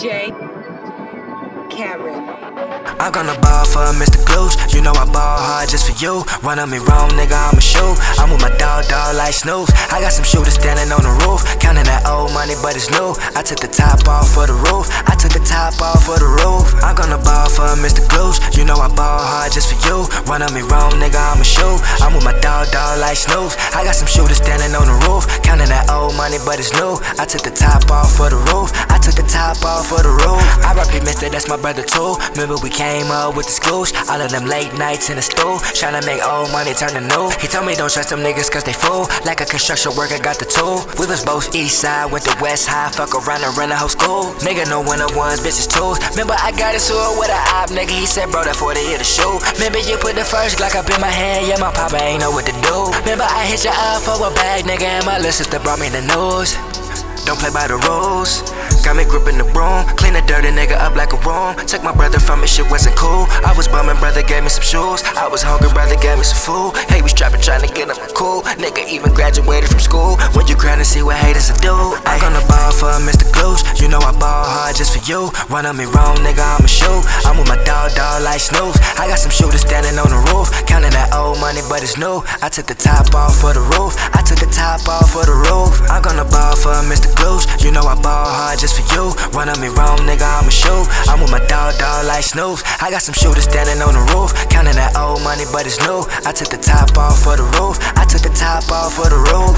Karen. I'm gonna ball for Mr. Gloosh. You know I ball hard just for you. Run on me wrong, nigga, I'ma shoot. I'm with my dog, dog like Snoop. I got some shooters standing on the roof. Counting that old money, but it's new. I took the top off for the roof. I took the top off for the roof. I'm gonna ball for Mr. Gloosh. Know I ball hard just for you. Run on me wrong, nigga, I'ma shoot. I'm with my dog, dog like Snoop. I got some shooters standing on the roof. Counting that old money, but it's new. I took the top off for the roof. I took the top off for the roof. I rap Mister, that's my brother too. Remember we came up with the schools. All of them late nights in the stool. Tryna make old money turn to new. He told me don't trust them niggas cause they fool. Like a construction worker got the tool. We was both east side, went to west high. Fuck around and run the whole school. Nigga no one of ones, bitches tools. Remember I got it sewer with a op, nigga. He said, bro, that 40 hit the show. Remember you put the first Glock up in my hand. Yeah, my papa ain't know what to do. Remember I hit your eye for a bag, nigga. And my little sister brought me the news. Don't play by the rules. Got me gripping the broom. Clean the dirty nigga up like a room. Took my brother from me, shit wasn't cool. I was bumming, brother gave me some shoes. I was hungry, brother gave me some food. Hey, was trapping, trying to get him cool. Nigga even graduated from school. When you grind and see what haters do. I gonna ball for Mr. Gloosh. You know I ball hard just for you. Run on me wrong, nigga, I'ma shoot. I'm with my dog, dog like Snoop. I got some shooters standing on the roof. But it's new. I took the top off for the roof. I took the top off for the roof. I'm gonna ball for Mr. Gloosh. You know I ball hard just for you. Run on me wrong, nigga, I'ma shoot. I'm with my dog, dog like Snoop. I got some shooters standing on the roof. Counting that old money, but it's new. I took the top off for the roof. I took the top off for the roof.